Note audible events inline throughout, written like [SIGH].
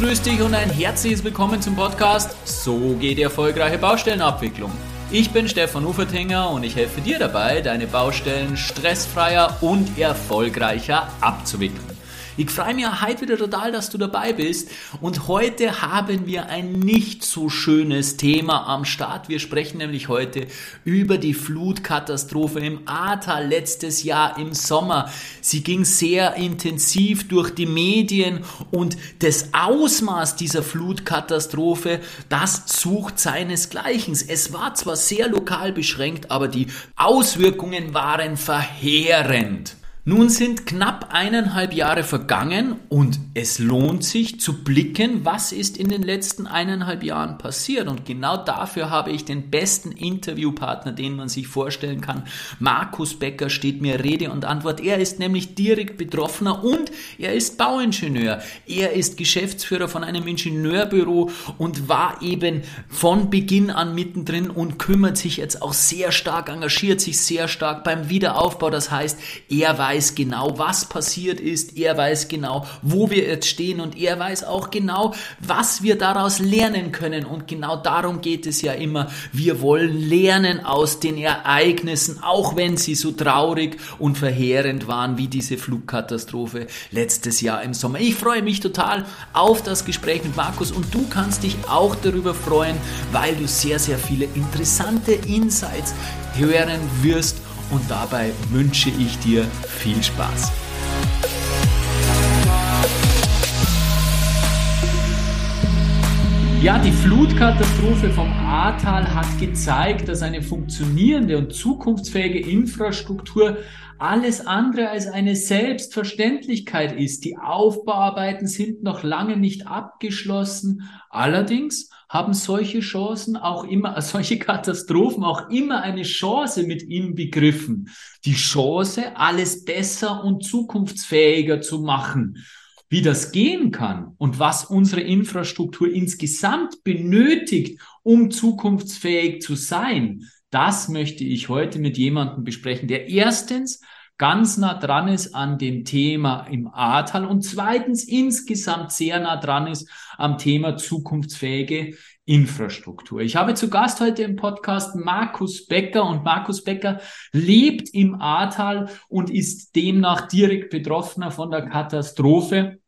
grüß dich und ein herzliches Willkommen zum Podcast So geht die erfolgreiche Baustellenabwicklung. Ich bin Stefan Ufertinger und ich helfe dir dabei, deine Baustellen stressfreier und erfolgreicher abzuwickeln. Ich freue mich heute wieder total, dass du dabei bist. Und heute haben wir ein nicht so schönes Thema am Start. Wir sprechen nämlich heute über die Flutkatastrophe im Ahrtal letztes Jahr im Sommer. Sie ging sehr intensiv durch die Medien und das Ausmaß dieser Flutkatastrophe, das sucht seinesgleichen. Es war zwar sehr lokal beschränkt, aber die Auswirkungen waren verheerend. Nun sind knapp eineinhalb Jahre vergangen und es lohnt sich zu blicken, was ist in den letzten eineinhalb Jahren passiert. Und genau dafür habe ich den besten Interviewpartner, den man sich vorstellen kann. Markus Becker steht mir Rede und Antwort. Er ist nämlich direkt Betroffener und er ist Bauingenieur. Er ist Geschäftsführer von einem Ingenieurbüro und war eben von Beginn an mittendrin und kümmert sich jetzt auch sehr stark, engagiert sich sehr stark beim Wiederaufbau. Das heißt, er weiß, weiß genau, was passiert ist, er weiß genau, wo wir jetzt stehen und er weiß auch genau, was wir daraus lernen können. Und genau darum geht es ja immer. Wir wollen lernen aus den Ereignissen, auch wenn sie so traurig und verheerend waren wie diese Flugkatastrophe letztes Jahr im Sommer. Ich freue mich total auf das Gespräch mit Markus und du kannst dich auch darüber freuen, weil du sehr, sehr viele interessante Insights hören wirst und dabei wünsche ich dir viel Spaß. Ja, die Flutkatastrophe vom Ahrtal hat gezeigt, dass eine funktionierende und zukunftsfähige Infrastruktur alles andere als eine Selbstverständlichkeit ist. Die Aufbauarbeiten sind noch lange nicht abgeschlossen. Allerdings haben solche Chancen auch immer, [LAUGHS] solche Katastrophen auch immer eine Chance mit ihnen begriffen. Die Chance, alles besser und zukunftsfähiger zu machen. Wie das gehen kann und was unsere Infrastruktur insgesamt benötigt, um zukunftsfähig zu sein, das möchte ich heute mit jemandem besprechen, der erstens ganz nah dran ist an dem Thema im Ahrtal und zweitens insgesamt sehr nah dran ist am Thema zukunftsfähige Infrastruktur. Ich habe zu Gast heute im Podcast Markus Becker und Markus Becker lebt im Ahrtal und ist demnach direkt Betroffener von der Katastrophe.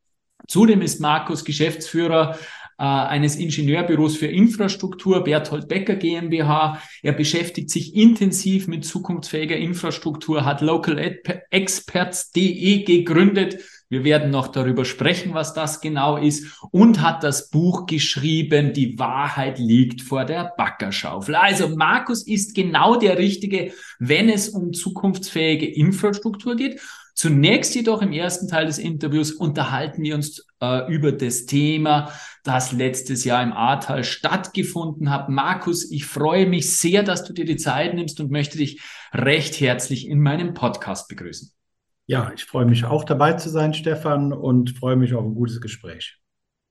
Zudem ist Markus Geschäftsführer äh, eines Ingenieurbüros für Infrastruktur, Berthold Becker GmbH. Er beschäftigt sich intensiv mit zukunftsfähiger Infrastruktur, hat localexperts.de gegründet. Wir werden noch darüber sprechen, was das genau ist und hat das Buch geschrieben, Die Wahrheit liegt vor der Backerschaufel. Also Markus ist genau der Richtige, wenn es um zukunftsfähige Infrastruktur geht. Zunächst jedoch im ersten Teil des Interviews unterhalten wir uns äh, über das Thema, das letztes Jahr im Ahrtal stattgefunden hat. Markus, ich freue mich sehr, dass du dir die Zeit nimmst und möchte dich recht herzlich in meinem Podcast begrüßen. Ja, ich freue mich auch dabei zu sein, Stefan, und freue mich auf ein gutes Gespräch.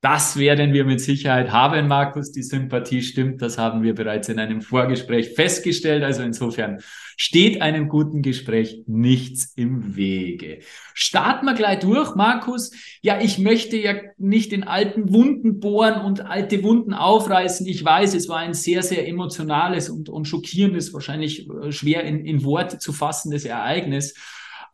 Das werden wir mit Sicherheit haben, Markus. Die Sympathie stimmt. Das haben wir bereits in einem Vorgespräch festgestellt. Also insofern steht einem guten Gespräch nichts im Wege. Starten wir gleich durch, Markus. Ja, ich möchte ja nicht in alten Wunden bohren und alte Wunden aufreißen. Ich weiß, es war ein sehr, sehr emotionales und, und schockierendes, wahrscheinlich äh, schwer in, in Worte zu fassendes Ereignis.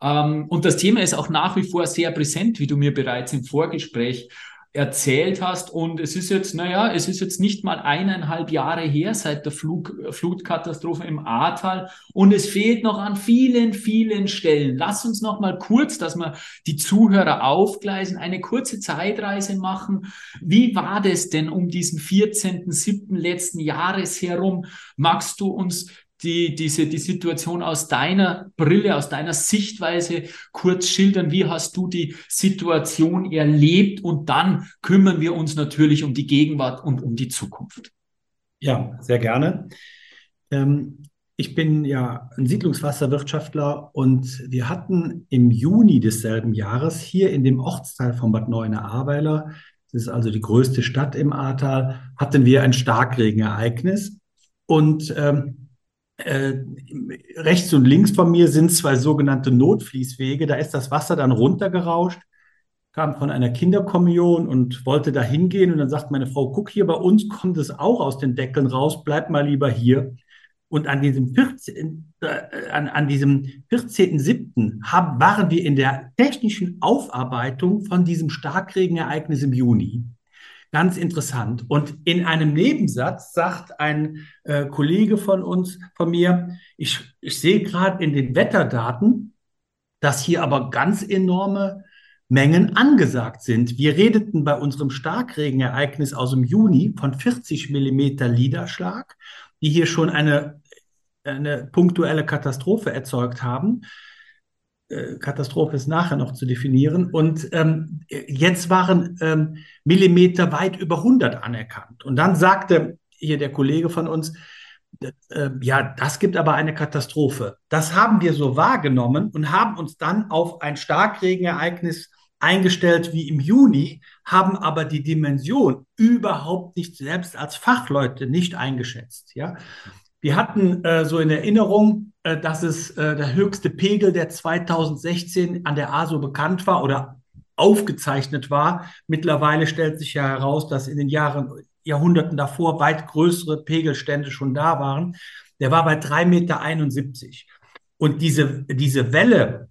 Ähm, und das Thema ist auch nach wie vor sehr präsent, wie du mir bereits im Vorgespräch erzählt hast. Und es ist jetzt, naja, es ist jetzt nicht mal eineinhalb Jahre her seit der Flug, Flutkatastrophe im Ahrtal. Und es fehlt noch an vielen, vielen Stellen. Lass uns noch mal kurz, dass wir die Zuhörer aufgleisen, eine kurze Zeitreise machen. Wie war das denn um diesen 14.7. letzten Jahres herum? Magst du uns die, diese, die Situation aus deiner Brille, aus deiner Sichtweise kurz schildern? Wie hast du die Situation erlebt? Und dann kümmern wir uns natürlich um die Gegenwart und um die Zukunft. Ja, sehr gerne. Ähm, ich bin ja ein Siedlungswasserwirtschaftler und wir hatten im Juni desselben Jahres hier in dem Ortsteil von Bad Neuenahr-Ahrweiler, das ist also die größte Stadt im Ahrtal, hatten wir ein Starkregenereignis. Und ähm, äh, rechts und links von mir sind zwei sogenannte Notfließwege. Da ist das Wasser dann runtergerauscht. kam von einer Kinderkommunion und wollte da hingehen. Und dann sagt meine Frau, guck hier, bei uns kommt es auch aus den Deckeln raus, bleib mal lieber hier. Und an diesem 14, äh, an, an diesem 14.07. Haben, waren wir in der technischen Aufarbeitung von diesem Starkregenereignis im Juni. Ganz interessant. Und in einem Nebensatz sagt ein äh, Kollege von uns, von mir, ich, ich sehe gerade in den Wetterdaten, dass hier aber ganz enorme Mengen angesagt sind. Wir redeten bei unserem Starkregenereignis aus dem Juni von 40 Millimeter Niederschlag, die hier schon eine, eine punktuelle Katastrophe erzeugt haben. Äh, Katastrophe ist nachher noch zu definieren. Und ähm, jetzt waren ähm, Millimeter weit über 100 anerkannt. Und dann sagte hier der Kollege von uns, äh, ja, das gibt aber eine Katastrophe. Das haben wir so wahrgenommen und haben uns dann auf ein Starkregenereignis eingestellt wie im Juni, haben aber die Dimension überhaupt nicht selbst als Fachleute nicht eingeschätzt. Ja, wir hatten äh, so in Erinnerung, äh, dass es äh, der höchste Pegel, der 2016 an der ASO bekannt war oder aufgezeichnet war. Mittlerweile stellt sich ja heraus, dass in den Jahren, Jahrhunderten davor weit größere Pegelstände schon da waren. Der war bei 3,71 Meter. Und diese, diese Welle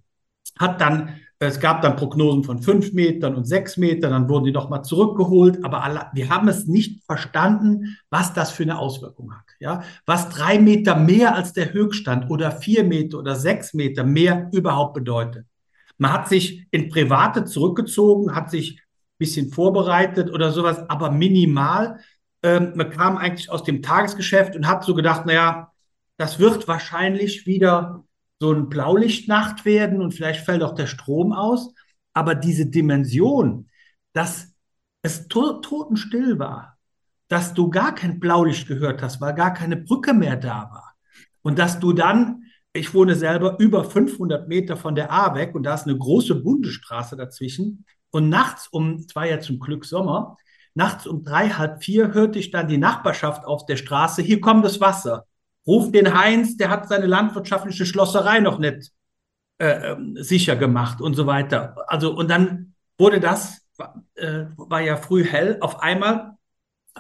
hat dann es gab dann Prognosen von fünf Metern und sechs Metern, dann wurden die nochmal zurückgeholt, aber alle, wir haben es nicht verstanden, was das für eine Auswirkung hat. Ja? Was drei Meter mehr als der Höchststand oder vier Meter oder sechs Meter mehr überhaupt bedeutet. Man hat sich in Private zurückgezogen, hat sich ein bisschen vorbereitet oder sowas, aber minimal. Ähm, man kam eigentlich aus dem Tagesgeschäft und hat so gedacht, naja, das wird wahrscheinlich wieder so ein Blaulichtnacht werden und vielleicht fällt auch der Strom aus. Aber diese Dimension, dass es to totenstill war, dass du gar kein Blaulicht gehört hast, weil gar keine Brücke mehr da war. Und dass du dann, ich wohne selber über 500 Meter von der A weg und da ist eine große Bundesstraße dazwischen. Und nachts um, es war ja zum Glück Sommer, nachts um drei, halb vier hörte ich dann die Nachbarschaft auf der Straße, hier kommt das Wasser. Ruf den Heinz, der hat seine landwirtschaftliche Schlosserei noch nicht äh, ähm, sicher gemacht und so weiter. Also, und dann wurde das, äh, war ja früh hell, auf einmal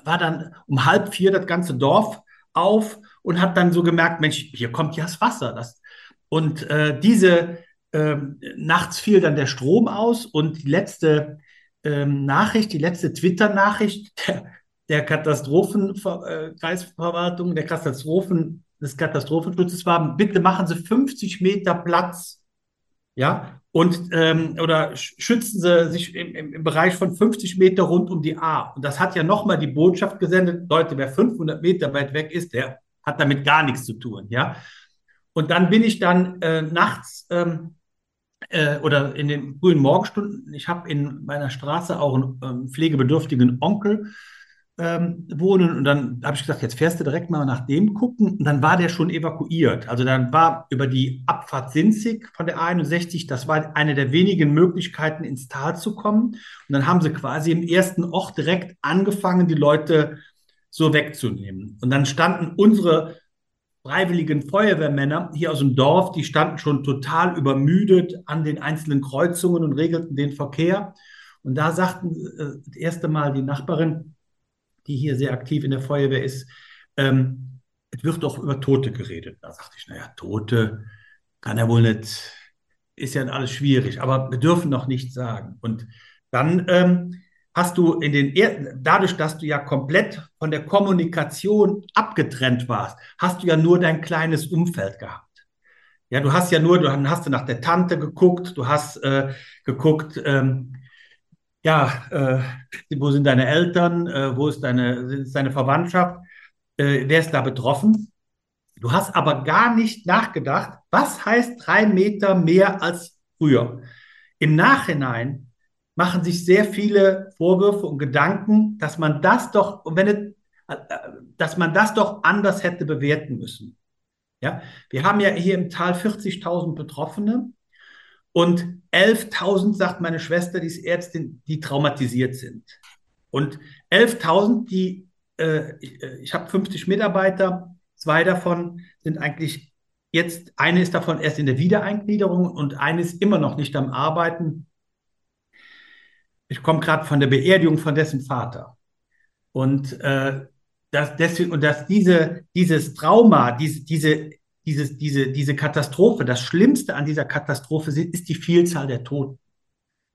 war dann um halb vier das ganze Dorf auf und hat dann so gemerkt, Mensch, hier kommt ja das Wasser. Das, und äh, diese äh, nachts fiel dann der Strom aus und die letzte ähm, Nachricht, die letzte Twitter-Nachricht der, der Katastrophenkreisverwaltung, der Katastrophen, des Katastrophenschutzes war, bitte machen Sie 50 Meter Platz, ja, und ähm, oder schützen Sie sich im, im, im, Bereich von 50 Meter rund um die A. Und das hat ja nochmal die Botschaft gesendet, Leute, wer 500 Meter weit weg ist, der hat damit gar nichts zu tun, ja. Und dann bin ich dann äh, nachts ähm, äh, oder in den frühen Morgenstunden, ich habe in meiner Straße auch einen ähm, pflegebedürftigen Onkel, ähm, wohnen. Und dann habe ich gesagt, jetzt fährst du direkt mal nach dem gucken. Und dann war der schon evakuiert. Also dann war über die Abfahrt Sinzig von der A61, das war eine der wenigen Möglichkeiten, ins Tal zu kommen. Und dann haben sie quasi im ersten Ort direkt angefangen, die Leute so wegzunehmen. Und dann standen unsere freiwilligen Feuerwehrmänner hier aus dem Dorf, die standen schon total übermüdet an den einzelnen Kreuzungen und regelten den Verkehr. Und da sagten äh, das erste Mal die Nachbarin, die hier sehr aktiv in der Feuerwehr ist, ähm, es wird doch über Tote geredet. Da sagte ich, naja, Tote kann er wohl nicht, ist ja alles schwierig, aber wir dürfen noch nichts sagen. Und dann ähm, hast du in den, er dadurch, dass du ja komplett von der Kommunikation abgetrennt warst, hast du ja nur dein kleines Umfeld gehabt. Ja, du hast ja nur, du hast du nach der Tante geguckt, du hast äh, geguckt, ähm, ja, äh, wo sind deine Eltern, äh, wo ist deine, ist deine Verwandtschaft, äh, wer ist da betroffen? Du hast aber gar nicht nachgedacht, was heißt drei Meter mehr als früher. Im Nachhinein machen sich sehr viele Vorwürfe und Gedanken, dass man das doch, wenn es, äh, dass man das doch anders hätte bewerten müssen. Ja, wir haben ja hier im Tal 40.000 Betroffene. Und 11.000, sagt meine Schwester, die ist Ärztin, die traumatisiert sind. Und 11.000, die, äh, ich habe 50 Mitarbeiter, zwei davon sind eigentlich jetzt, eine ist davon erst in der Wiedereingliederung und eine ist immer noch nicht am Arbeiten. ich komme gerade von der Beerdigung von dessen Vater. Und äh, dass deswegen, und dass diese, dieses Trauma, diese, diese, diese, diese, diese Katastrophe, das Schlimmste an dieser Katastrophe ist die Vielzahl der Toten.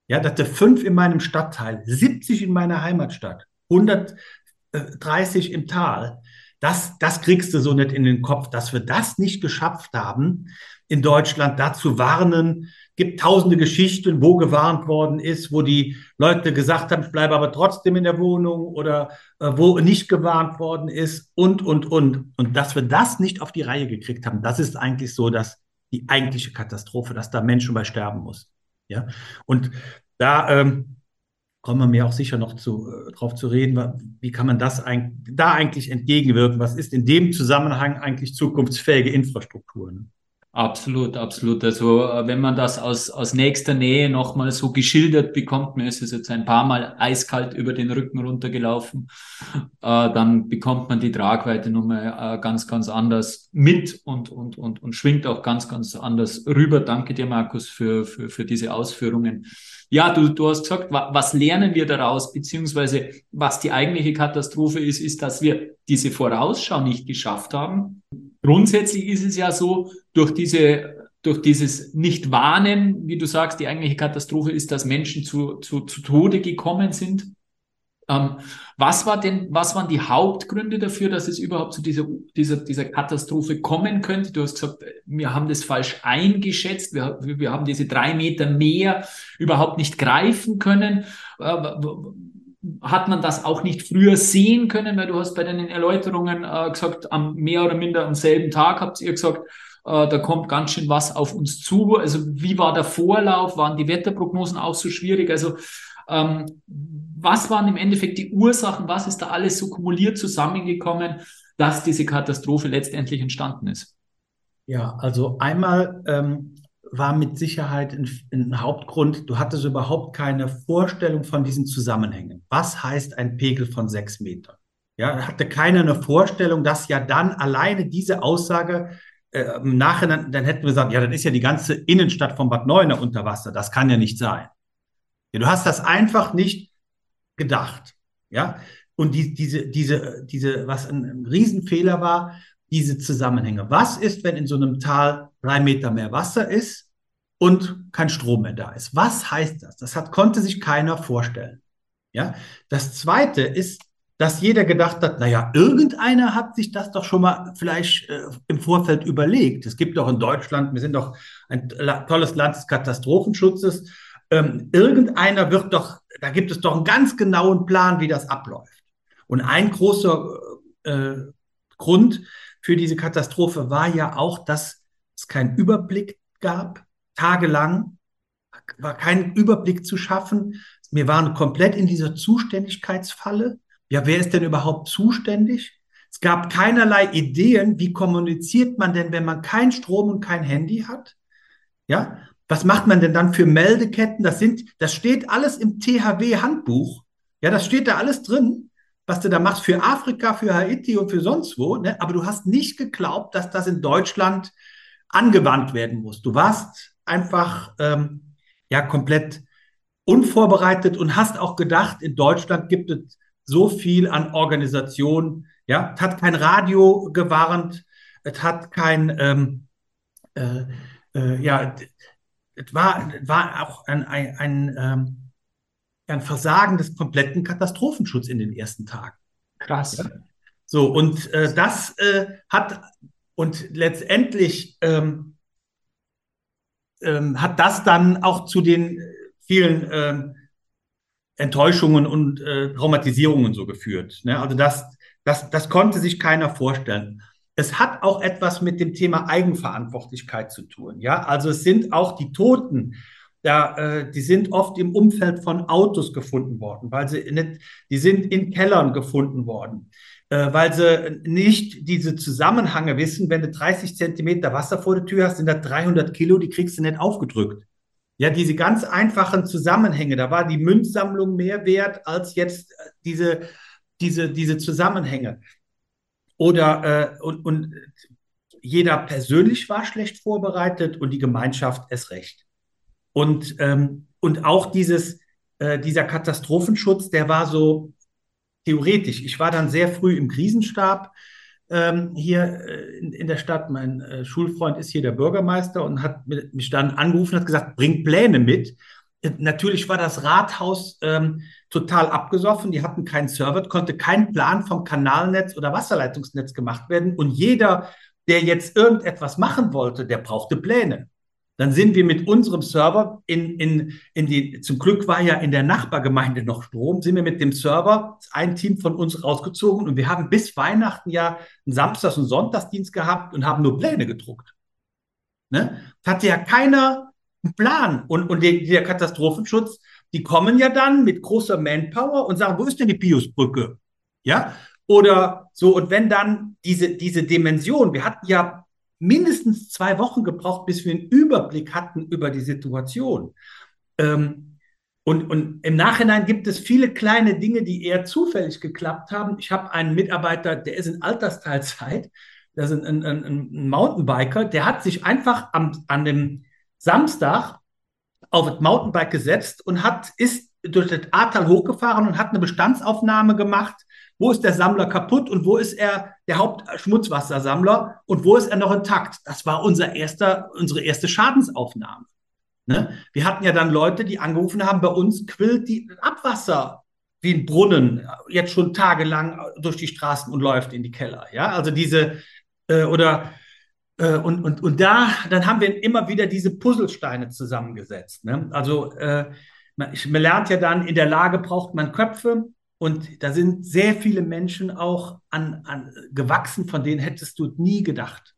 Ja, dass der fünf in meinem Stadtteil, 70 in meiner Heimatstadt, 130 im Tal, das, das kriegst du so nicht in den Kopf, dass wir das nicht geschafft haben, in Deutschland dazu warnen, gibt tausende Geschichten, wo gewarnt worden ist, wo die Leute gesagt haben, ich bleibe aber trotzdem in der Wohnung oder äh, wo nicht gewarnt worden ist und, und, und. Und dass wir das nicht auf die Reihe gekriegt haben, das ist eigentlich so, dass die eigentliche Katastrophe, dass da Menschen bei sterben muss. Ja, und da ähm, kommen wir mir auch sicher noch zu, äh, drauf zu reden, wie kann man das ein, da eigentlich entgegenwirken? Was ist in dem Zusammenhang eigentlich zukunftsfähige Infrastruktur? Ne? Absolut, absolut. Also äh, wenn man das aus, aus nächster Nähe nochmal so geschildert bekommt, mir ist es jetzt ein paar Mal eiskalt über den Rücken runtergelaufen, äh, dann bekommt man die Tragweite nochmal äh, ganz, ganz anders mit und, und, und, und schwingt auch ganz, ganz anders rüber. Danke dir, Markus, für, für, für diese Ausführungen. Ja, du, du hast gesagt, was lernen wir daraus, beziehungsweise was die eigentliche Katastrophe ist, ist, dass wir diese Vorausschau nicht geschafft haben Grundsätzlich ist es ja so, durch diese, durch dieses Nicht-Warnen, wie du sagst, die eigentliche Katastrophe ist, dass Menschen zu, zu, zu Tode gekommen sind. Ähm, was war denn, was waren die Hauptgründe dafür, dass es überhaupt zu dieser, dieser, dieser Katastrophe kommen könnte? Du hast gesagt, wir haben das falsch eingeschätzt. Wir, wir haben diese drei Meter mehr überhaupt nicht greifen können. Äh, hat man das auch nicht früher sehen können, weil du hast bei deinen Erläuterungen äh, gesagt, am mehr oder minder am selben Tag habt ihr gesagt, äh, da kommt ganz schön was auf uns zu. Also wie war der Vorlauf? Waren die Wetterprognosen auch so schwierig? Also ähm, was waren im Endeffekt die Ursachen? Was ist da alles so kumuliert zusammengekommen, dass diese Katastrophe letztendlich entstanden ist? Ja, also einmal ähm, war mit Sicherheit ein, ein, Hauptgrund. Du hattest überhaupt keine Vorstellung von diesen Zusammenhängen. Was heißt ein Pegel von sechs Metern? Ja, hatte keiner eine Vorstellung, dass ja dann alleine diese Aussage äh, im Nachhinein, dann hätten wir gesagt, ja, dann ist ja die ganze Innenstadt von Bad Neuenahr unter Wasser. Das kann ja nicht sein. Ja, du hast das einfach nicht gedacht. Ja, und die, diese, diese, diese, was ein, ein Riesenfehler war, diese Zusammenhänge. Was ist, wenn in so einem Tal drei Meter mehr Wasser ist und kein Strom mehr da ist? Was heißt das? Das hat, konnte sich keiner vorstellen. Ja, das zweite ist, dass jeder gedacht hat, naja, irgendeiner hat sich das doch schon mal vielleicht äh, im Vorfeld überlegt. Es gibt doch in Deutschland, wir sind doch ein tolles Land des Katastrophenschutzes. Ähm, irgendeiner wird doch, da gibt es doch einen ganz genauen Plan, wie das abläuft. Und ein großer äh, Grund für diese Katastrophe war ja auch, dass es keinen Überblick gab, tagelang war kein Überblick zu schaffen. Wir waren komplett in dieser Zuständigkeitsfalle. Ja, wer ist denn überhaupt zuständig? Es gab keinerlei Ideen, wie kommuniziert man denn, wenn man kein Strom und kein Handy hat? Ja, was macht man denn dann für Meldeketten? Das sind, das steht alles im THW-Handbuch. Ja, das steht da alles drin was du da machst für Afrika, für Haiti und für sonst wo, ne? aber du hast nicht geglaubt, dass das in Deutschland angewandt werden muss. Du warst einfach ähm, ja komplett unvorbereitet und hast auch gedacht, in Deutschland gibt es so viel an Organisationen. Ja, es hat kein Radio gewarnt, es hat kein ähm, äh, äh, ja, es war, war auch ein, ein, ein ähm, ein Versagen des kompletten Katastrophenschutzes in den ersten Tagen. Krass. Ja? So, und äh, das äh, hat, und letztendlich ähm, ähm, hat das dann auch zu den vielen ähm, Enttäuschungen und äh, Traumatisierungen so geführt. Ne? Also das, das, das konnte sich keiner vorstellen. Es hat auch etwas mit dem Thema Eigenverantwortlichkeit zu tun. Ja, also es sind auch die Toten da, äh, die sind oft im Umfeld von Autos gefunden worden, weil sie nicht, die sind in Kellern gefunden worden, äh, weil sie nicht diese Zusammenhänge wissen. Wenn du 30 Zentimeter Wasser vor der Tür hast, sind da 300 Kilo, die kriegst du nicht aufgedrückt. Ja, diese ganz einfachen Zusammenhänge, da war die Münzsammlung mehr wert als jetzt diese, diese, diese Zusammenhänge. Oder äh, und, und jeder persönlich war schlecht vorbereitet und die Gemeinschaft es recht. Und, ähm, und auch dieses, äh, dieser Katastrophenschutz, der war so theoretisch. Ich war dann sehr früh im Krisenstab ähm, hier äh, in, in, der Stadt. Mein äh, Schulfreund ist hier der Bürgermeister und hat mich dann angerufen hat gesagt, bring Pläne mit. Äh, natürlich war das Rathaus ähm, total abgesoffen. Die hatten keinen Server, konnte kein Plan vom Kanalnetz oder Wasserleitungsnetz gemacht werden. Und jeder, der jetzt irgendetwas machen wollte, der brauchte Pläne. Dann sind wir mit unserem Server in, in, in die, zum Glück war ja in der Nachbargemeinde noch Strom, sind wir mit dem Server, ein Team von uns rausgezogen und wir haben bis Weihnachten ja einen Samstags- und Sonntagsdienst gehabt und haben nur Pläne gedruckt. Ne? Hatte ja keiner einen Plan. Und, und der, der Katastrophenschutz, die kommen ja dann mit großer Manpower und sagen, wo ist denn die Piusbrücke? Ja, oder so, und wenn dann diese, diese Dimension, wir hatten ja mindestens zwei Wochen gebraucht, bis wir einen Überblick hatten über die Situation. Ähm, und, und im Nachhinein gibt es viele kleine Dinge, die eher zufällig geklappt haben. Ich habe einen Mitarbeiter, der ist in Altersteilzeit, das ist ein, ein, ein Mountainbiker, der hat sich einfach am, an dem Samstag auf das Mountainbike gesetzt und hat, ist durch das Ahrtal hochgefahren und hat eine Bestandsaufnahme gemacht wo ist der Sammler kaputt und wo ist er der Hauptschmutzwassersammler und wo ist er noch intakt? Das war unser erster, unsere erste Schadensaufnahme. Ne? Wir hatten ja dann Leute, die angerufen haben, bei uns quillt die Abwasser wie ein Brunnen jetzt schon tagelang durch die Straßen und läuft in die Keller. Ja, also diese äh, oder äh, und, und, und da, dann haben wir immer wieder diese Puzzlesteine zusammengesetzt. Ne? Also äh, man, man lernt ja dann, in der Lage braucht man Köpfe, und da sind sehr viele Menschen auch an, an gewachsen, von denen hättest du nie gedacht.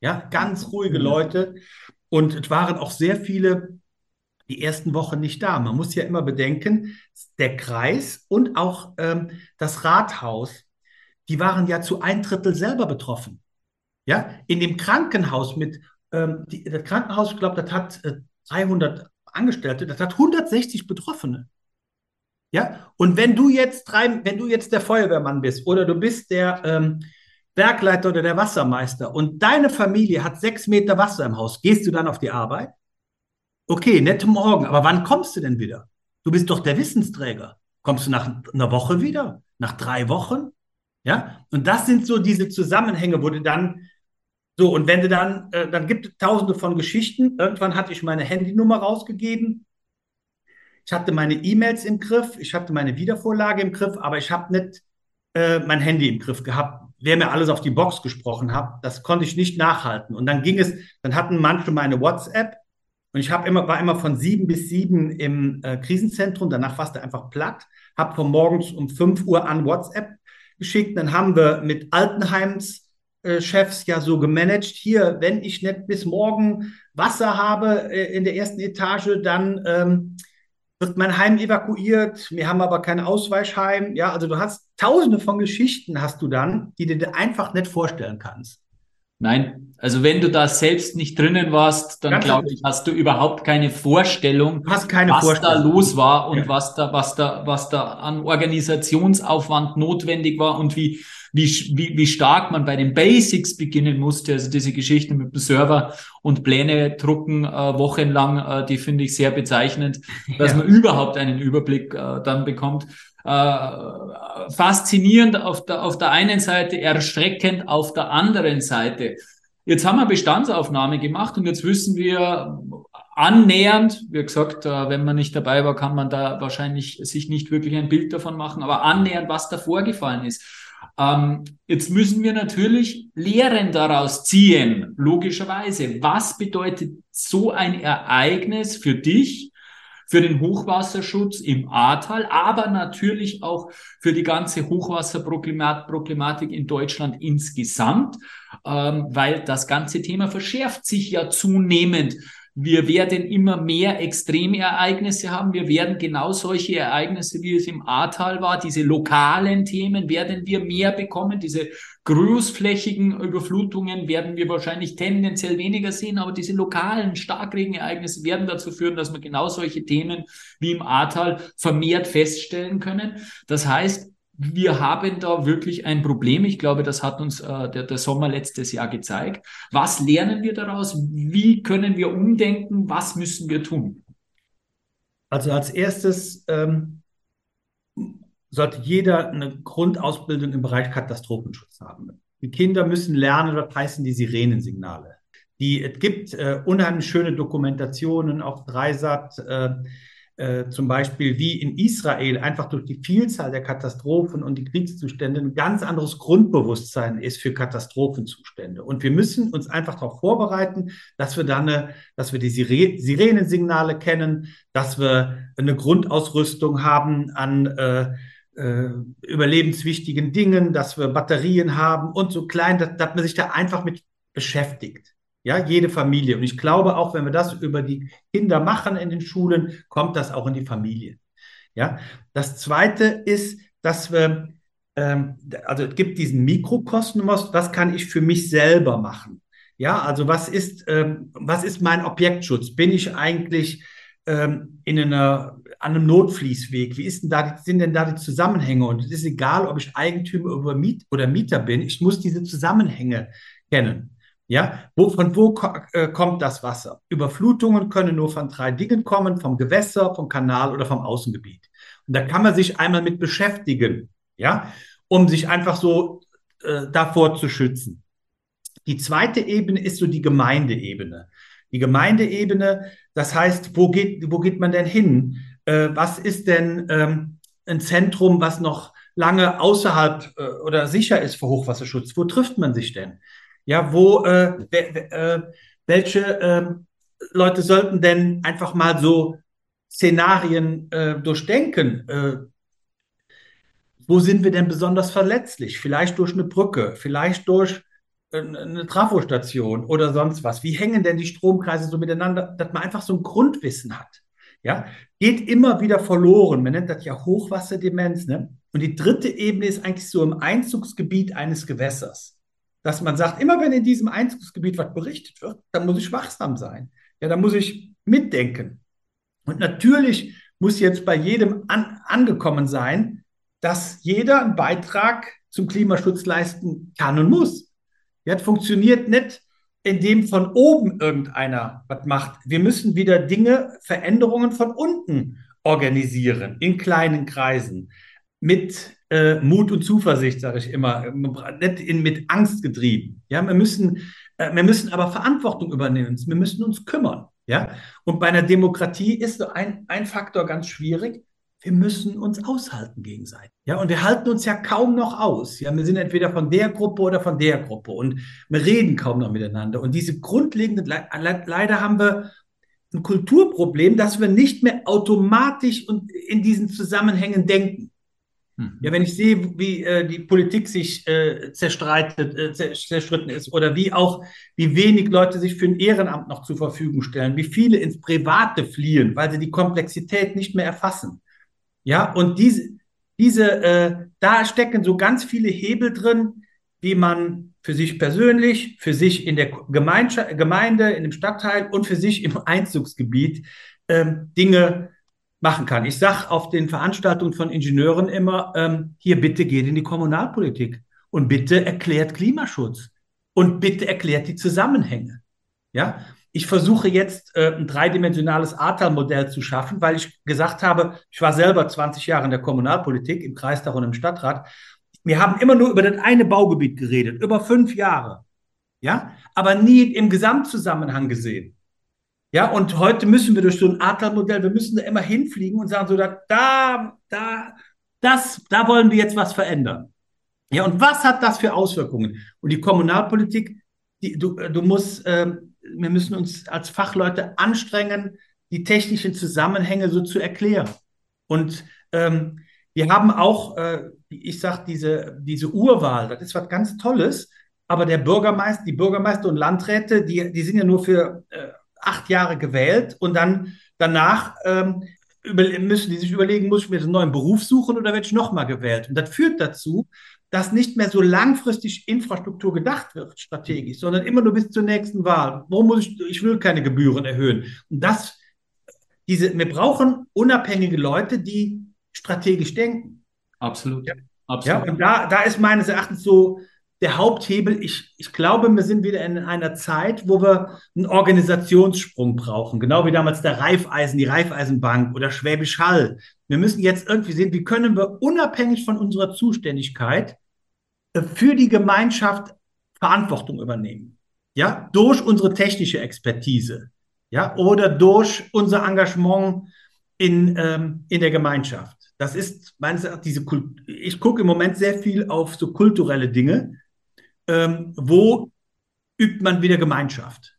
Ja, ganz ruhige Leute. Und es waren auch sehr viele die ersten Wochen nicht da. Man muss ja immer bedenken, der Kreis und auch ähm, das Rathaus, die waren ja zu ein Drittel selber betroffen. Ja, in dem Krankenhaus mit, ähm, die, das Krankenhaus, ich glaube, das hat äh, 300 Angestellte, das hat 160 Betroffene. Ja, und wenn du jetzt drei, wenn du jetzt der Feuerwehrmann bist oder du bist der ähm, Bergleiter oder der Wassermeister und deine Familie hat sechs Meter Wasser im Haus, gehst du dann auf die Arbeit? Okay, nette Morgen, aber wann kommst du denn wieder? Du bist doch der Wissensträger. Kommst du nach einer Woche wieder? Nach drei Wochen? Ja, und das sind so diese Zusammenhänge, wo du dann so, und wenn du dann, äh, dann gibt es tausende von Geschichten. Irgendwann hatte ich meine Handynummer rausgegeben ich hatte meine E-Mails im Griff, ich hatte meine Wiedervorlage im Griff, aber ich habe nicht äh, mein Handy im Griff gehabt. Wer mir alles auf die Box gesprochen hat, das konnte ich nicht nachhalten. Und dann ging es, dann hatten manche meine WhatsApp und ich immer, war immer von sieben bis sieben im äh, Krisenzentrum, danach war es einfach platt, habe von morgens um fünf Uhr an WhatsApp geschickt. Dann haben wir mit Altenheims äh, Chefs ja so gemanagt, hier, wenn ich nicht bis morgen Wasser habe äh, in der ersten Etage, dann ähm, wird mein Heim evakuiert, wir haben aber kein Ausweichheim. Ja, also du hast tausende von Geschichten hast du dann, die du dir einfach nicht vorstellen kannst. Nein, also wenn du da selbst nicht drinnen warst, dann glaube ich, hast du überhaupt keine Vorstellung, keine was Vorstellung. da los war und ja. was da, was da, was da an Organisationsaufwand notwendig war und wie, wie, wie, wie stark man bei den Basics beginnen musste. Also diese Geschichte mit dem Server und Pläne drucken äh, wochenlang, äh, die finde ich sehr bezeichnend, [LAUGHS] dass ja. man überhaupt einen Überblick äh, dann bekommt. Äh, faszinierend auf der, auf der einen Seite, erschreckend auf der anderen Seite. Jetzt haben wir Bestandsaufnahme gemacht und jetzt wissen wir annähernd, wie gesagt, äh, wenn man nicht dabei war, kann man da wahrscheinlich sich nicht wirklich ein Bild davon machen, aber annähernd, was da vorgefallen ist. Ähm, jetzt müssen wir natürlich Lehren daraus ziehen, logischerweise. Was bedeutet so ein Ereignis für dich, für den Hochwasserschutz im Ahrtal, aber natürlich auch für die ganze Hochwasserproblematik in Deutschland insgesamt, ähm, weil das ganze Thema verschärft sich ja zunehmend wir werden immer mehr Extremereignisse haben. Wir werden genau solche Ereignisse, wie es im Ahrtal war, diese lokalen Themen werden wir mehr bekommen. Diese großflächigen Überflutungen werden wir wahrscheinlich tendenziell weniger sehen, aber diese lokalen Starkregenereignisse werden dazu führen, dass wir genau solche Themen wie im Ahrtal vermehrt feststellen können. Das heißt, wir haben da wirklich ein Problem. Ich glaube, das hat uns äh, der, der Sommer letztes Jahr gezeigt. Was lernen wir daraus? Wie können wir umdenken? Was müssen wir tun? Also als erstes ähm, sollte jeder eine Grundausbildung im Bereich Katastrophenschutz haben. Die Kinder müssen lernen, was heißen die Sirenensignale. Die, es gibt äh, unheimlich schöne Dokumentationen auf Dreisat, äh, äh, zum Beispiel wie in Israel einfach durch die Vielzahl der Katastrophen und die Kriegszustände ein ganz anderes Grundbewusstsein ist für Katastrophenzustände. Und wir müssen uns einfach darauf vorbereiten, dass wir dann, eine, dass wir die Sire Sirenensignale kennen, dass wir eine Grundausrüstung haben an äh, äh, überlebenswichtigen Dingen, dass wir Batterien haben und so klein, dass, dass man sich da einfach mit beschäftigt. Ja, jede Familie. Und ich glaube auch, wenn wir das über die Kinder machen in den Schulen, kommt das auch in die Familie. Ja, das zweite ist, dass wir, ähm, also es gibt diesen Mikrokosmos, was kann ich für mich selber machen? Ja, also was ist, ähm, was ist mein Objektschutz? Bin ich eigentlich ähm, in einer, an einem Notfließweg? Wie ist denn da, sind denn da die Zusammenhänge? Und es ist egal, ob ich Eigentümer oder, Miet oder Mieter bin, ich muss diese Zusammenhänge kennen. Ja, wo, von wo ko äh, kommt das Wasser? Überflutungen können nur von drei Dingen kommen, vom Gewässer, vom Kanal oder vom Außengebiet. Und da kann man sich einmal mit beschäftigen, ja, um sich einfach so äh, davor zu schützen. Die zweite Ebene ist so die Gemeindeebene. Die Gemeindeebene, das heißt, wo geht, wo geht man denn hin? Äh, was ist denn ähm, ein Zentrum, was noch lange außerhalb äh, oder sicher ist für Hochwasserschutz? Wo trifft man sich denn? Ja, wo, äh, äh, welche äh, Leute sollten denn einfach mal so Szenarien äh, durchdenken? Äh, wo sind wir denn besonders verletzlich? Vielleicht durch eine Brücke, vielleicht durch äh, eine Trafostation oder sonst was. Wie hängen denn die Stromkreise so miteinander, dass man einfach so ein Grundwissen hat? Ja, geht immer wieder verloren. Man nennt das ja Hochwasserdemenz. Ne? Und die dritte Ebene ist eigentlich so im Einzugsgebiet eines Gewässers dass man sagt, immer wenn in diesem Einzugsgebiet was berichtet wird, dann muss ich wachsam sein. Ja, dann muss ich mitdenken. Und natürlich muss jetzt bei jedem an, angekommen sein, dass jeder einen Beitrag zum Klimaschutz leisten kann und muss. Ja, das funktioniert nicht, indem von oben irgendeiner was macht. Wir müssen wieder Dinge, Veränderungen von unten organisieren, in kleinen Kreisen, mit äh, Mut und Zuversicht, sage ich immer, nicht in, mit Angst getrieben. Ja, wir müssen, äh, wir müssen aber Verantwortung übernehmen. Wir müssen uns kümmern. Ja, und bei einer Demokratie ist so ein, ein Faktor ganz schwierig. Wir müssen uns aushalten gegenseitig. Ja, und wir halten uns ja kaum noch aus. Ja, wir sind entweder von der Gruppe oder von der Gruppe und wir reden kaum noch miteinander. Und diese grundlegende, le leider haben wir ein Kulturproblem, dass wir nicht mehr automatisch und in diesen Zusammenhängen denken. Mhm. Ja, wenn ich sehe, wie äh, die Politik sich äh, zerstreitet, äh, zerstritten ist oder wie auch, wie wenig Leute sich für ein Ehrenamt noch zur Verfügung stellen, wie viele ins Private fliehen, weil sie die Komplexität nicht mehr erfassen. Ja, und diese, diese, äh, da stecken so ganz viele Hebel drin, wie man für sich persönlich, für sich in der Gemeinde, in dem Stadtteil und für sich im Einzugsgebiet ähm, Dinge machen kann. Ich sage auf den Veranstaltungen von Ingenieuren immer, ähm, hier bitte geht in die Kommunalpolitik und bitte erklärt Klimaschutz und bitte erklärt die Zusammenhänge. Ja, ich versuche jetzt äh, ein dreidimensionales Ahrtal-Modell zu schaffen, weil ich gesagt habe, ich war selber 20 Jahre in der Kommunalpolitik, im Kreistag und im Stadtrat. Wir haben immer nur über das eine Baugebiet geredet, über fünf Jahre. Ja, aber nie im Gesamtzusammenhang gesehen. Ja, und heute müssen wir durch so ein Adler-Modell, wir müssen da immer hinfliegen und sagen so, da, da, da, das, da wollen wir jetzt was verändern. Ja, und was hat das für Auswirkungen? Und die Kommunalpolitik, die, du, du musst, äh, wir müssen uns als Fachleute anstrengen, die technischen Zusammenhänge so zu erklären. Und ähm, wir haben auch, äh, ich sage, diese, diese Urwahl, das ist was ganz Tolles, aber der Bürgermeister, die Bürgermeister und Landräte, die, die sind ja nur für äh, acht Jahre gewählt und dann danach ähm, müssen die sich überlegen, muss ich mir einen neuen Beruf suchen oder werde ich nochmal gewählt? Und das führt dazu, dass nicht mehr so langfristig Infrastruktur gedacht wird, strategisch, sondern immer nur bis zur nächsten Wahl. Wo muss ich, ich will keine Gebühren erhöhen. Und das, diese, wir brauchen unabhängige Leute, die strategisch denken. Absolut. Ja, Absolut. ja und da, da ist meines Erachtens so, der Haupthebel. Ich, ich glaube, wir sind wieder in einer Zeit, wo wir einen Organisationssprung brauchen. Genau wie damals der Raiffeisen, die Raiffeisenbank oder Schwäbisch Hall. Wir müssen jetzt irgendwie sehen, wie können wir unabhängig von unserer Zuständigkeit äh, für die Gemeinschaft Verantwortung übernehmen. Ja, durch unsere technische Expertise. Ja, oder durch unser Engagement in, ähm, in der Gemeinschaft. Das ist meines Erachtens diese Kult ich gucke im Moment sehr viel auf so kulturelle Dinge. Ähm, wo übt man wieder Gemeinschaft?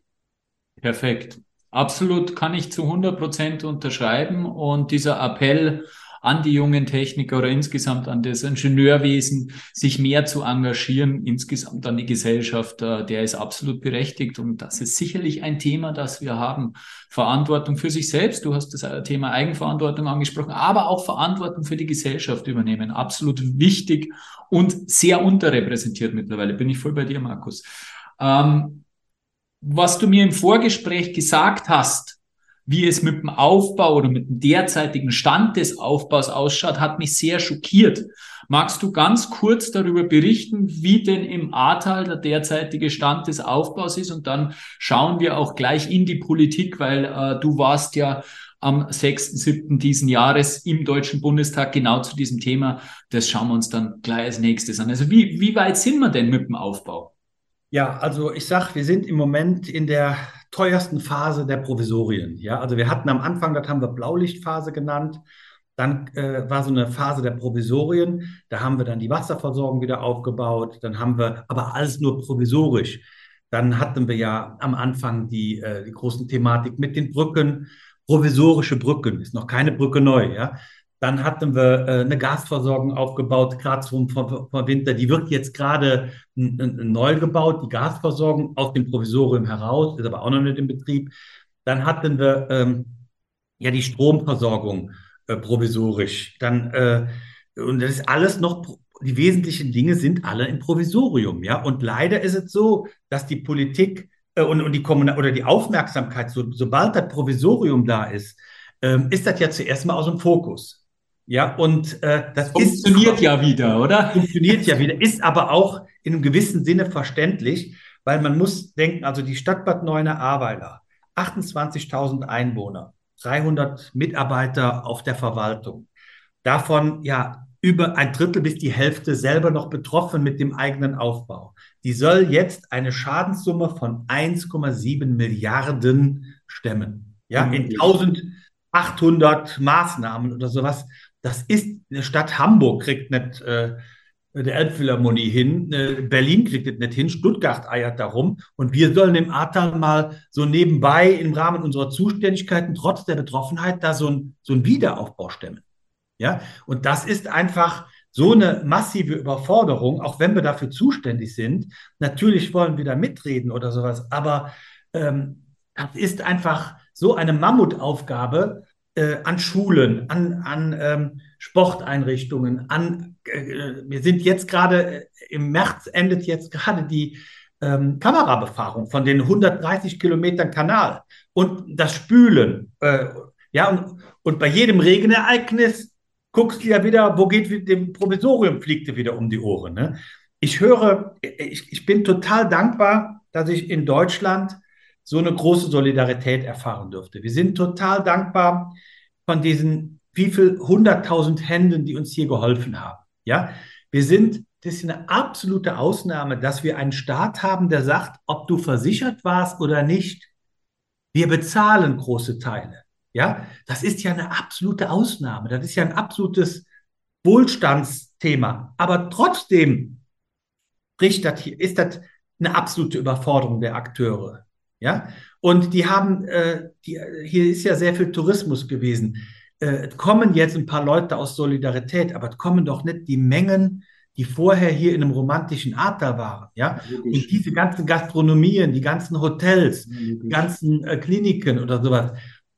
Perfekt. Absolut kann ich zu 100 Prozent unterschreiben. Und dieser Appell, an die jungen Techniker oder insgesamt an das Ingenieurwesen, sich mehr zu engagieren, insgesamt an die Gesellschaft, äh, der ist absolut berechtigt. Und das ist sicherlich ein Thema, das wir haben. Verantwortung für sich selbst. Du hast das äh, Thema Eigenverantwortung angesprochen, aber auch Verantwortung für die Gesellschaft übernehmen. Absolut wichtig und sehr unterrepräsentiert mittlerweile. Bin ich voll bei dir, Markus. Ähm, was du mir im Vorgespräch gesagt hast, wie es mit dem Aufbau oder mit dem derzeitigen Stand des Aufbaus ausschaut, hat mich sehr schockiert. Magst du ganz kurz darüber berichten, wie denn im Ahrtal der derzeitige Stand des Aufbaus ist? Und dann schauen wir auch gleich in die Politik, weil äh, du warst ja am 6.7. diesen Jahres im Deutschen Bundestag genau zu diesem Thema. Das schauen wir uns dann gleich als nächstes an. Also wie, wie weit sind wir denn mit dem Aufbau? Ja, also ich sag, wir sind im Moment in der teuersten Phase der Provisorien. Ja, also wir hatten am Anfang, das haben wir Blaulichtphase genannt. Dann äh, war so eine Phase der Provisorien. Da haben wir dann die Wasserversorgung wieder aufgebaut. Dann haben wir aber alles nur provisorisch. Dann hatten wir ja am Anfang die, äh, die großen Thematik mit den Brücken. Provisorische Brücken ist noch keine Brücke neu. Ja, dann hatten wir äh, eine Gasversorgung aufgebaut, gerade zum vom, vom Winter. Die wird jetzt gerade neu gebaut, die Gasversorgung aus dem Provisorium heraus, ist aber auch noch nicht in Betrieb. Dann hatten wir ähm, ja die Stromversorgung äh, provisorisch. Dann, äh, und das ist alles noch, die wesentlichen Dinge sind alle im Provisorium. Ja? Und leider ist es so, dass die Politik äh, und, und die Kommunal oder die Aufmerksamkeit, so, sobald das Provisorium da ist, ähm, ist das ja zuerst mal aus dem Fokus. Ja, und äh, das funktioniert ist, ja wieder, oder? Funktioniert ja wieder, ist aber auch in einem gewissen Sinne verständlich, weil man muss denken, also die Stadt Bad Neuenahr-Ahrweiler, 28.000 Einwohner, 300 Mitarbeiter auf der Verwaltung, davon ja über ein Drittel bis die Hälfte selber noch betroffen mit dem eigenen Aufbau. Die soll jetzt eine Schadenssumme von 1,7 Milliarden stemmen. Ja, in 1800 Maßnahmen oder sowas. Das ist, eine Stadt Hamburg kriegt nicht äh, der Elbphilharmonie hin, äh, Berlin kriegt es nicht hin, Stuttgart eiert darum und wir sollen im Ahrtal mal so nebenbei im Rahmen unserer Zuständigkeiten trotz der Betroffenheit da so ein, so Wiederaufbau stemmen. Ja, und das ist einfach so eine massive Überforderung, auch wenn wir dafür zuständig sind. Natürlich wollen wir da mitreden oder sowas, aber ähm, das ist einfach so eine Mammutaufgabe, äh, an Schulen, an, an ähm, Sporteinrichtungen, an, äh, wir sind jetzt gerade, äh, im März endet jetzt gerade die ähm, Kamerabefahrung von den 130 Kilometern Kanal und das Spülen. Äh, ja, und, und bei jedem Regenereignis guckst du ja wieder, wo geht dem Provisorium, fliegt dir wieder um die Ohren. Ne? Ich höre, ich, ich bin total dankbar, dass ich in Deutschland so eine große Solidarität erfahren durfte. Wir sind total dankbar von diesen wie viel hunderttausend Händen, die uns hier geholfen haben. Ja, wir sind, das ist eine absolute Ausnahme, dass wir einen Staat haben, der sagt, ob du versichert warst oder nicht, wir bezahlen große Teile. Ja, das ist ja eine absolute Ausnahme. Das ist ja ein absolutes Wohlstandsthema. Aber trotzdem bricht das hier, ist das eine absolute Überforderung der Akteure. Ja, und die haben, äh, die, hier ist ja sehr viel Tourismus gewesen. Äh, kommen jetzt ein paar Leute aus Solidarität, aber es kommen doch nicht die Mengen, die vorher hier in einem romantischen Ahrtal waren. Ja? Und diese ganzen Gastronomien, die ganzen Hotels, ja, die ganzen äh, Kliniken oder sowas,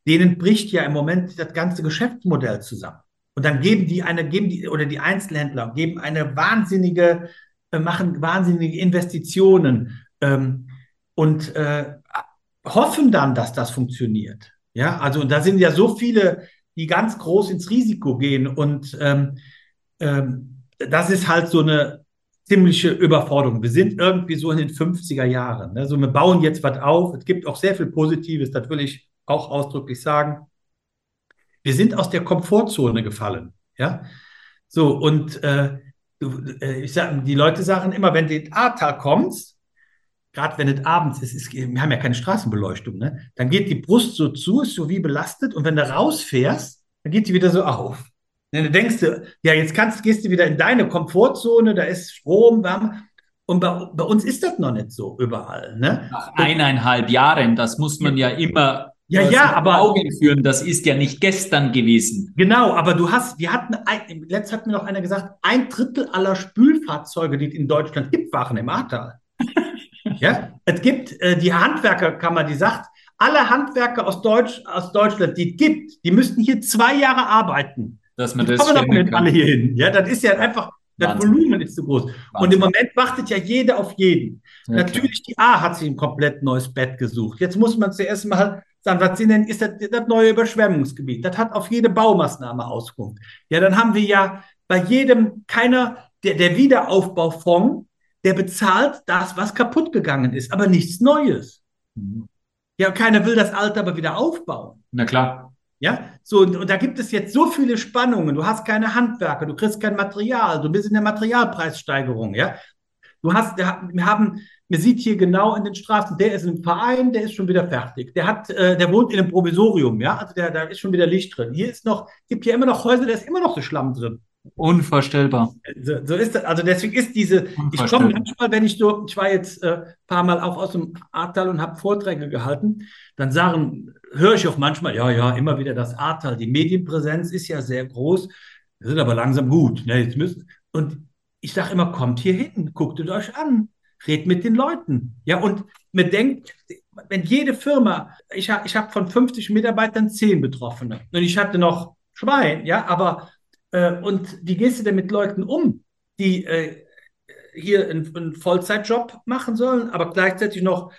denen bricht ja im Moment das ganze Geschäftsmodell zusammen. Und dann geben die eine, geben die, oder die Einzelhändler geben eine wahnsinnige, äh, machen wahnsinnige Investitionen. Ähm, und äh, hoffen dann, dass das funktioniert. Ja, also da sind ja so viele, die ganz groß ins Risiko gehen und ähm, ähm, das ist halt so eine, ziemliche Überforderung. Wir sind irgendwie so in den 50er Jahren. Ne? So, wir bauen jetzt was auf. Es gibt auch sehr viel Positives, das will ich auch ausdrücklich sagen. Wir sind aus der Komfortzone gefallen. Ja, so und äh, äh ich sag, die Leute sagen immer, wenn du in Ahrtal kommst, gerade wenn es abends ist, ist, wir haben ja keine Straßenbeleuchtung, ne? dann geht die Brust so zu, ist so wie belastet und wenn du rausfährst, dann geht die wieder so auf. Dann denkst du, ja, jetzt kannst, gehst du wieder in deine Komfortzone, da ist Strom, warm. Und bei, bei uns ist das noch nicht so überall. Ne? Nach eineinhalb Jahren, das muss man ja immer ja, ja, aber Augen führen, das ist ja nicht gestern gewesen. Genau, aber du hast, wir hatten, ein, letzt hat mir noch einer gesagt, ein Drittel aller Spülfahrzeuge, die es in Deutschland gibt, waren im Ahrtal. [LAUGHS] ja, es gibt äh, die Handwerkerkammer, die sagt, alle Handwerker aus, Deutsch, aus Deutschland, die es gibt, die müssten hier zwei Jahre arbeiten dass man die das kommen doch nicht alle hier hin. Ja, das ist ja einfach, das Wahnsinn. Volumen ist zu groß. Wahnsinn. Und im Moment wartet ja jeder auf jeden. Ja, Natürlich, die A hat sich ein komplett neues Bett gesucht. Jetzt muss man zuerst mal sagen, was sind denn, ist das, das neue Überschwemmungsgebiet? Das hat auf jede Baumaßnahme Auskunft. Ja, dann haben wir ja bei jedem keiner, der, der Wiederaufbaufonds, der bezahlt das, was kaputt gegangen ist, aber nichts Neues. Mhm. Ja, keiner will das Alte aber wieder aufbauen. Na klar. Ja, so, und, und da gibt es jetzt so viele Spannungen. Du hast keine Handwerker, du kriegst kein Material, du bist in der Materialpreissteigerung, ja. Du hast, wir haben, man sieht hier genau in den Straßen, der ist im Verein, der ist schon wieder fertig. Der hat, äh, der wohnt in einem Provisorium, ja, also der, da ist schon wieder Licht drin. Hier ist noch, gibt hier immer noch Häuser, da ist immer noch so Schlamm drin. Unvorstellbar. So, so ist das. Also deswegen ist diese, ich komme manchmal, wenn ich so, ich war jetzt äh, ein paar Mal auch aus dem Ahrtal und habe Vorträge gehalten, dann sagen, höre ich auch manchmal, ja, ja, immer wieder das Ahrtal, die Medienpräsenz ist ja sehr groß, wir sind aber langsam gut. Ne, jetzt müssen, und ich sage immer, kommt hier hin, guckt es euch an, redet mit den Leuten. Ja, und man denkt, wenn jede Firma, ich, ich habe von 50 Mitarbeitern 10 Betroffene und ich hatte noch Schwein, ja, aber äh, und wie gehst du denn mit Leuten um, die äh, hier einen, einen, Vollzeitjob machen sollen, aber gleichzeitig noch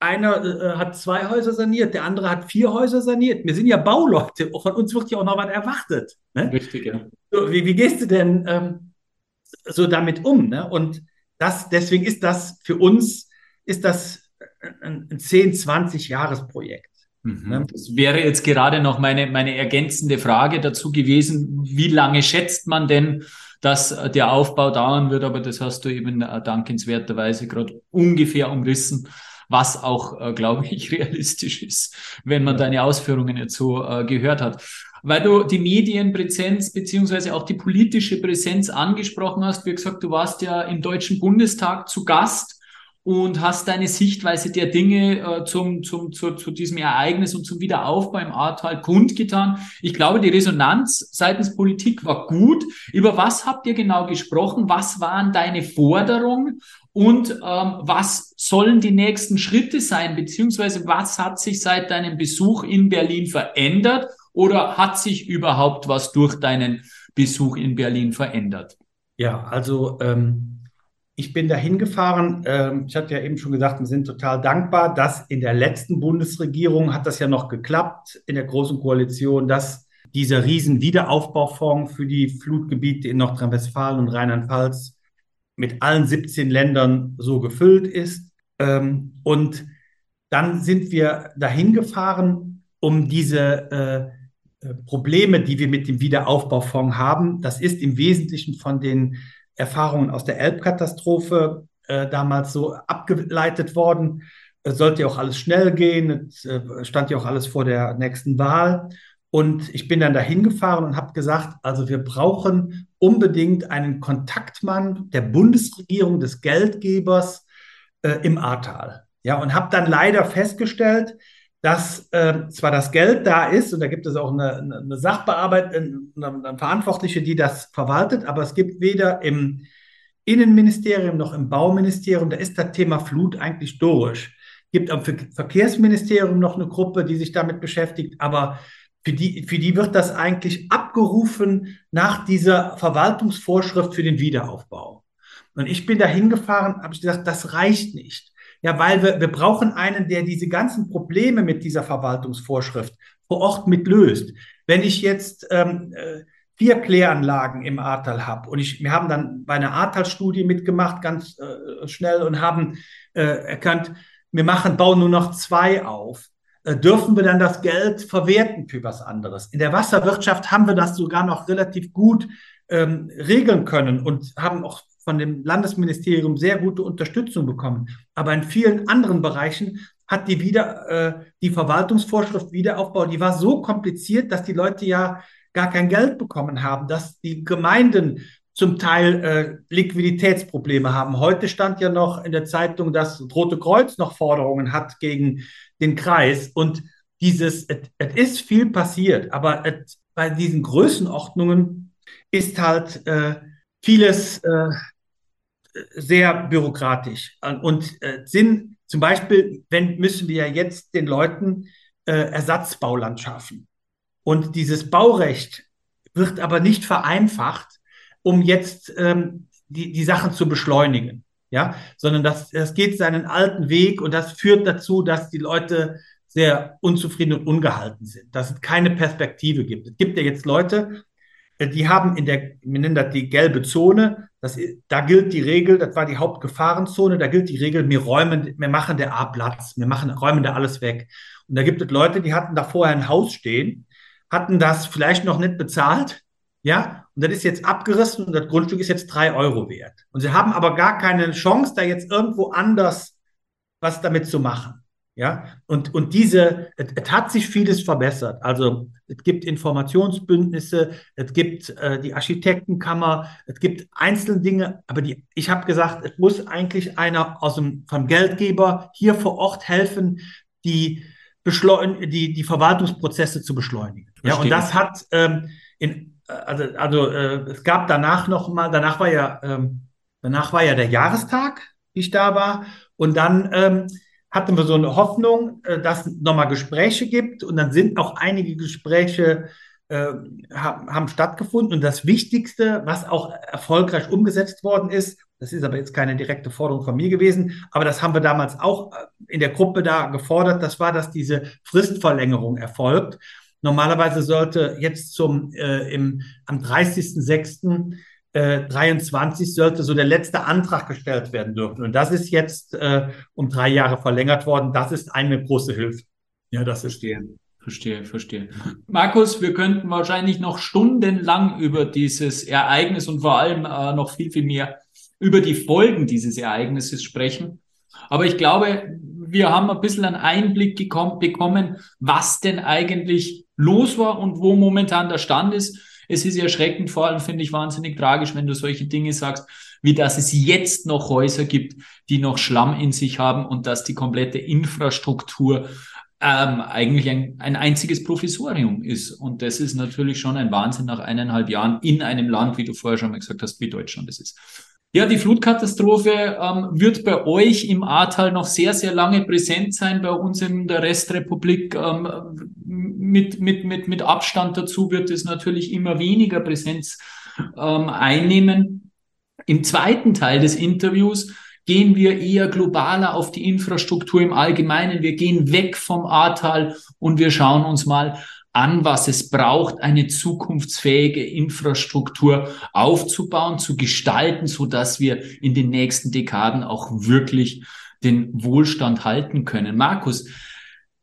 einer äh, hat zwei Häuser saniert, der andere hat vier Häuser saniert. Wir sind ja Bauleute, von uns wird ja auch noch was erwartet. Ne? Richtig, ja. So, wie, wie, gehst du denn ähm, so damit um? Ne? Und das, deswegen ist das für uns, ist das ein, ein 10, 20 Jahresprojekt. Mhm. Das wäre jetzt gerade noch meine, meine ergänzende Frage dazu gewesen. Wie lange schätzt man denn, dass der Aufbau dauern wird? Aber das hast du eben äh, dankenswerterweise gerade ungefähr umrissen, was auch, äh, glaube [LAUGHS] ich, realistisch ist, wenn man deine Ausführungen jetzt so äh, gehört hat. Weil du die Medienpräsenz beziehungsweise auch die politische Präsenz angesprochen hast. Wie gesagt, du warst ja im Deutschen Bundestag zu Gast und hast deine Sichtweise der Dinge äh, zum, zum, zu, zu diesem Ereignis und zum Wiederaufbau im Ahrtal kundgetan. Ich glaube, die Resonanz seitens Politik war gut. Über was habt ihr genau gesprochen? Was waren deine Forderungen? Und ähm, was sollen die nächsten Schritte sein? Beziehungsweise was hat sich seit deinem Besuch in Berlin verändert? Oder hat sich überhaupt was durch deinen Besuch in Berlin verändert? Ja, also ähm ich bin da hingefahren. Ähm, ich hatte ja eben schon gesagt, wir sind total dankbar, dass in der letzten Bundesregierung hat das ja noch geklappt, in der Großen Koalition, dass dieser riesen Wiederaufbaufonds für die Flutgebiete in Nordrhein-Westfalen und Rheinland-Pfalz mit allen 17 Ländern so gefüllt ist. Ähm, und dann sind wir dahin gefahren, um diese äh, äh, Probleme, die wir mit dem Wiederaufbaufonds haben, das ist im Wesentlichen von den Erfahrungen aus der Elbkatastrophe äh, damals so abgeleitet worden. Es sollte ja auch alles schnell gehen, es äh, stand ja auch alles vor der nächsten Wahl. Und ich bin dann dahin gefahren und habe gesagt, also wir brauchen unbedingt einen Kontaktmann der Bundesregierung, des Geldgebers äh, im Ahrtal. Ja, und habe dann leider festgestellt, dass äh, zwar das Geld da ist und da gibt es auch eine, eine Sachbearbeitung, eine, eine, Verantwortliche, die das verwaltet, aber es gibt weder im Innenministerium noch im Bauministerium, da ist das Thema Flut eigentlich durch. Es gibt am Verkehrsministerium noch eine Gruppe, die sich damit beschäftigt, aber für die, für die wird das eigentlich abgerufen nach dieser Verwaltungsvorschrift für den Wiederaufbau. Und ich bin da hingefahren, habe ich gesagt, das reicht nicht. Ja, weil wir, wir brauchen einen, der diese ganzen Probleme mit dieser Verwaltungsvorschrift vor Ort mit löst. Wenn ich jetzt ähm, äh, vier Kläranlagen im Ahrtal habe und ich, wir haben dann bei einer Ahrtal-Studie mitgemacht, ganz äh, schnell und haben äh, erkannt, wir machen, bauen nur noch zwei auf. Äh, dürfen wir dann das Geld verwerten für was anderes? In der Wasserwirtschaft haben wir das sogar noch relativ gut ähm, regeln können und haben auch von dem Landesministerium sehr gute Unterstützung bekommen. Aber in vielen anderen Bereichen hat die wieder äh, die Verwaltungsvorschrift Wiederaufbau, die war so kompliziert, dass die Leute ja gar kein Geld bekommen haben, dass die Gemeinden zum Teil äh, Liquiditätsprobleme haben. Heute stand ja noch in der Zeitung, dass Rote Kreuz noch Forderungen hat gegen den Kreis. Und dieses, es ist viel passiert, aber et, bei diesen Größenordnungen ist halt äh, vieles äh, sehr bürokratisch. Und äh, sind zum Beispiel, wenn müssen wir ja jetzt den Leuten äh, Ersatzbauland schaffen. Und dieses Baurecht wird aber nicht vereinfacht, um jetzt ähm, die, die Sachen zu beschleunigen. Ja, sondern das, das geht seinen alten Weg und das führt dazu, dass die Leute sehr unzufrieden und ungehalten sind, dass es keine Perspektive gibt. Es gibt ja jetzt Leute, die haben in der, wir nennen das die gelbe Zone, das, da gilt die Regel, das war die Hauptgefahrenzone, da gilt die Regel, wir räumen, wir machen der A Platz, wir machen, räumen da alles weg. Und da gibt es Leute, die hatten da vorher ein Haus stehen, hatten das vielleicht noch nicht bezahlt, ja, und das ist jetzt abgerissen und das Grundstück ist jetzt drei Euro wert. Und sie haben aber gar keine Chance, da jetzt irgendwo anders was damit zu machen. Ja, und, und diese, es, es hat sich vieles verbessert. Also es gibt Informationsbündnisse, es gibt äh, die Architektenkammer, es gibt einzelne Dinge, aber die, ich habe gesagt, es muss eigentlich einer aus dem, vom Geldgeber hier vor Ort helfen, die, beschleun die, die Verwaltungsprozesse zu beschleunigen. Ja, und das hat ähm, in, also, also äh, es gab danach noch mal, danach war ja, ähm, danach war ja der Jahrestag, wie ich da war, und dann ähm, hatten wir so eine Hoffnung, äh, dass es nochmal Gespräche gibt und dann sind auch einige Gespräche äh, haben, stattgefunden. Und das Wichtigste, was auch erfolgreich umgesetzt worden ist, das ist aber jetzt keine direkte Forderung von mir gewesen, aber das haben wir damals auch äh, in der Gruppe da gefordert, das war, dass diese Fristverlängerung erfolgt. Normalerweise sollte jetzt zum äh, im, am 30.06 äh, 23 sollte so der letzte Antrag gestellt werden dürfen. Und das ist jetzt äh, um drei Jahre verlängert worden. Das ist eine große Hilfe. Ja, das ist Verstehe, verstehe, verstehe. Markus, wir könnten wahrscheinlich noch stundenlang über dieses Ereignis und vor allem äh, noch viel, viel mehr über die Folgen dieses Ereignisses sprechen. Aber ich glaube, wir haben ein bisschen einen Einblick bekommen, was denn eigentlich los war und wo momentan der Stand ist. Es ist erschreckend, vor allem finde ich wahnsinnig tragisch, wenn du solche Dinge sagst, wie dass es jetzt noch Häuser gibt, die noch Schlamm in sich haben und dass die komplette Infrastruktur ähm, eigentlich ein, ein einziges Provisorium ist. Und das ist natürlich schon ein Wahnsinn nach eineinhalb Jahren in einem Land, wie du vorher schon mal gesagt hast, wie Deutschland es ist. Ja, die Flutkatastrophe ähm, wird bei euch im Ahrtal noch sehr, sehr lange präsent sein. Bei uns in der Restrepublik ähm, mit, mit, mit, mit Abstand dazu wird es natürlich immer weniger Präsenz ähm, einnehmen. Im zweiten Teil des Interviews gehen wir eher globaler auf die Infrastruktur im Allgemeinen. Wir gehen weg vom Ahrtal und wir schauen uns mal an, was es braucht, eine zukunftsfähige Infrastruktur aufzubauen, zu gestalten, so dass wir in den nächsten Dekaden auch wirklich den Wohlstand halten können. Markus,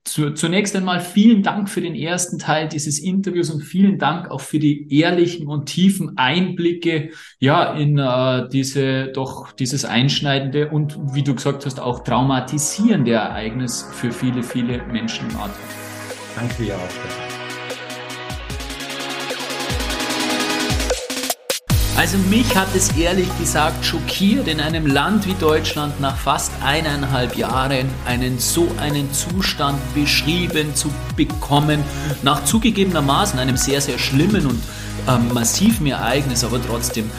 zu, zunächst einmal vielen Dank für den ersten Teil dieses Interviews und vielen Dank auch für die ehrlichen und tiefen Einblicke ja in äh, diese doch dieses einschneidende und wie du gesagt hast auch traumatisierende Ereignis für viele viele Menschen im Alltag. Danke für Ihre Also mich hat es ehrlich gesagt schockiert, in einem Land wie Deutschland nach fast eineinhalb Jahren einen so einen Zustand beschrieben zu bekommen, nach zugegebenermaßen einem sehr, sehr schlimmen und ähm, massiven Ereignis, aber trotzdem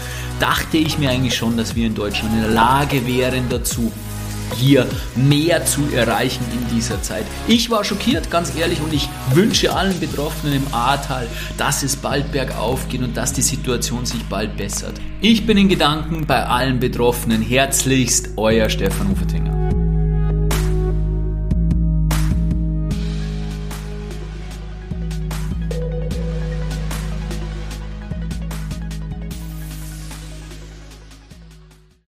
dachte ich mir eigentlich schon, dass wir in Deutschland in der Lage wären dazu, hier mehr zu erreichen in dieser Zeit. Ich war schockiert, ganz ehrlich, und ich wünsche allen Betroffenen im Ahrtal, dass es bald bergauf geht und dass die Situation sich bald bessert. Ich bin in Gedanken bei allen Betroffenen. Herzlichst, euer Stefan Uferting.